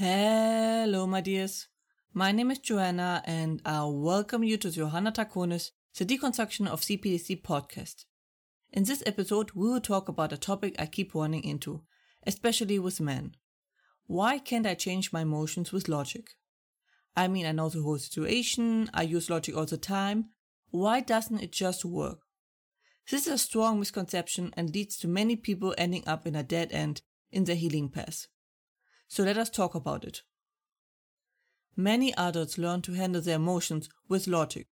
Hello, my dears. My name is Johanna, and I'll welcome you to Johanna Draconis, the Deconstruction of CPTSD podcast. In this episode, we will talk about a topic I keep running into, especially with men. Why can't I change my emotions with logic? I mean, I know the whole situation, I use logic all the time. Why doesn't it just work? This is a strong misconception and leads to many people ending up in a dead end in their healing path. So let us talk about it. Many adults learn to handle their emotions with logic,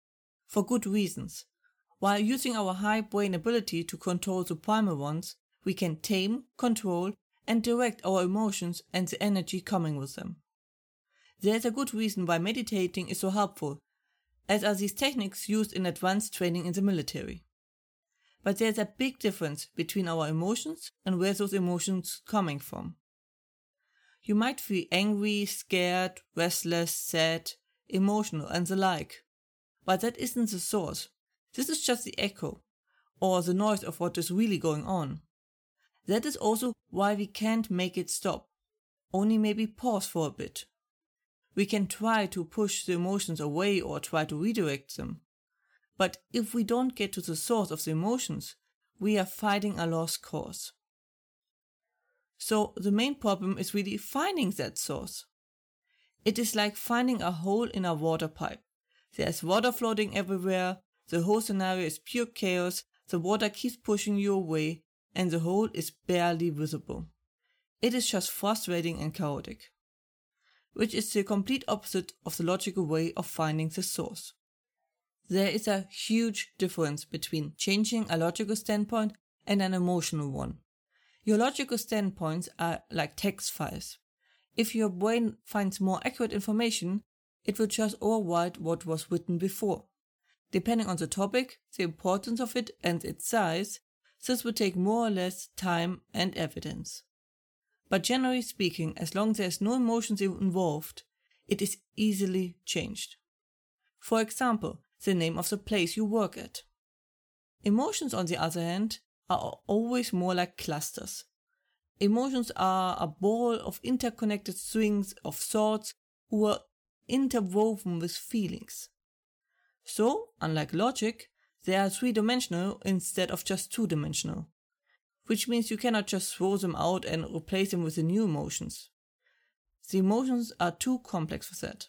for good reasons. While using our high brain ability to control the primal ones, we can tame, control, and direct our emotions and the energy coming with them. There is a good reason why meditating is so helpful, as are these techniques used in advanced training in the military. But there is a big difference between our emotions and where those emotions coming from. You might feel angry, scared, restless, sad, emotional, and the like. But that isn't the source. This is just the echo, or the noise of what is really going on. That is also why we can't make it stop, only maybe pause for a bit. We can try to push the emotions away or try to redirect them. But if we don't get to the source of the emotions, we are fighting a lost cause. So the main problem is really finding that source. It is like finding a hole in a water pipe. There's water floating everywhere, the whole scenario is pure chaos, the water keeps pushing you away, and the hole is barely visible. It is just frustrating and chaotic. Which is the complete opposite of the logical way of finding the source. There is a huge difference between changing a logical standpoint and an emotional one. Your logical standpoints are like text files. If your brain finds more accurate information, it will just override what was written before. Depending on the topic, the importance of it, and its size, this will take more or less time and evidence. But generally speaking, as long as there is no emotions involved, it is easily changed. For example, the name of the place you work at. Emotions, on the other hand, are always more like clusters. Emotions are a ball of interconnected strings of thoughts who are interwoven with feelings. So, unlike logic, they are three dimensional instead of just two dimensional, which means you cannot just throw them out and replace them with the new emotions. The emotions are too complex for that.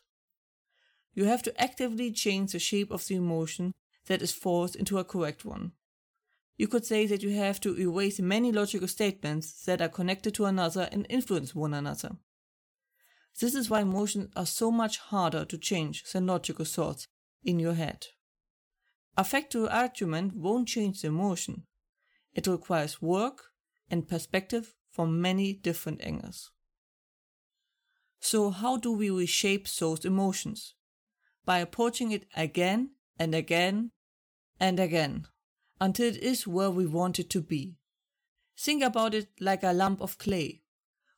You have to actively change the shape of the emotion that is forced into a correct one. You could say that you have to erase many logical statements that are connected to another and influence one another. This is why emotions are so much harder to change than logical thoughts in your head. A factual argument won't change the emotion. It requires work and perspective from many different angles. So, how do we reshape those emotions? By approaching it again and again and again until it is where we want it to be. Think about it like a lump of clay.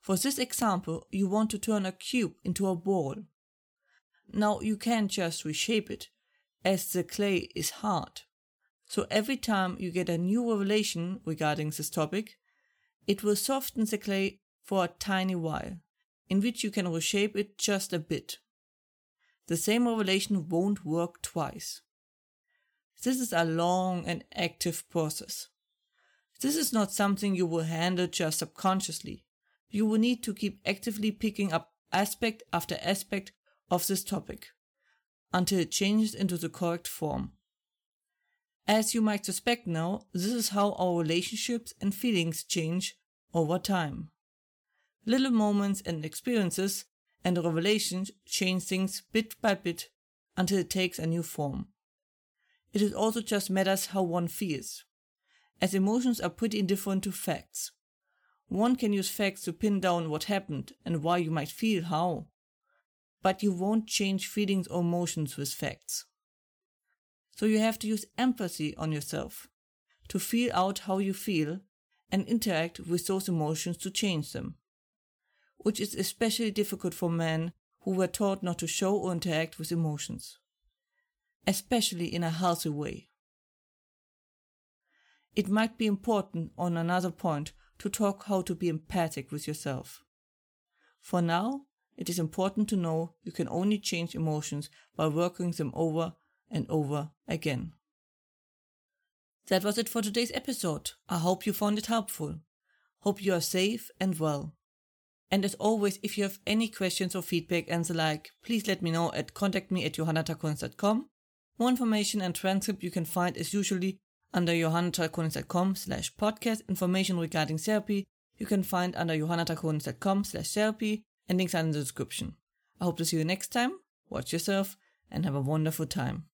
For this example, you want to turn a cube into a ball. Now you can't just reshape it, as the clay is hard. So every time you get a new revelation regarding this topic, it will soften the clay for a tiny while, in which you can reshape it just a bit. The same revelation won't work twice. This is a long and active process. This is not something you will handle just subconsciously. You will need to keep actively picking up aspect after aspect of this topic until it changes into the correct form. As you might suspect now, this is how our relationships and feelings change over time. Little moments and experiences and revelations change things bit by bit until it takes a new form. It is also just matters how one feels, as emotions are pretty indifferent to facts. One can use facts to pin down what happened and why you might feel how, but you won't change feelings or emotions with facts. So you have to use empathy on yourself to feel out how you feel and interact with those emotions to change them, which is especially difficult for men who were taught not to show or interact with emotions especially in a healthy way. It might be important on another point to talk how to be empathic with yourself. For now, it is important to know you can only change emotions by working them over and over again. That was it for today's episode. I hope you found it helpful. Hope you are safe and well. And as always, if you have any questions or feedback and the like, please let me know at contact me at johannadraconis.com. More information and transcript you can find as usually under johannadraconis.com slash podcast. Information regarding therapy you can find under johannadraconis.com slash therapy and links are in the description. I hope to see you next time. Watch yourself and have a wonderful time.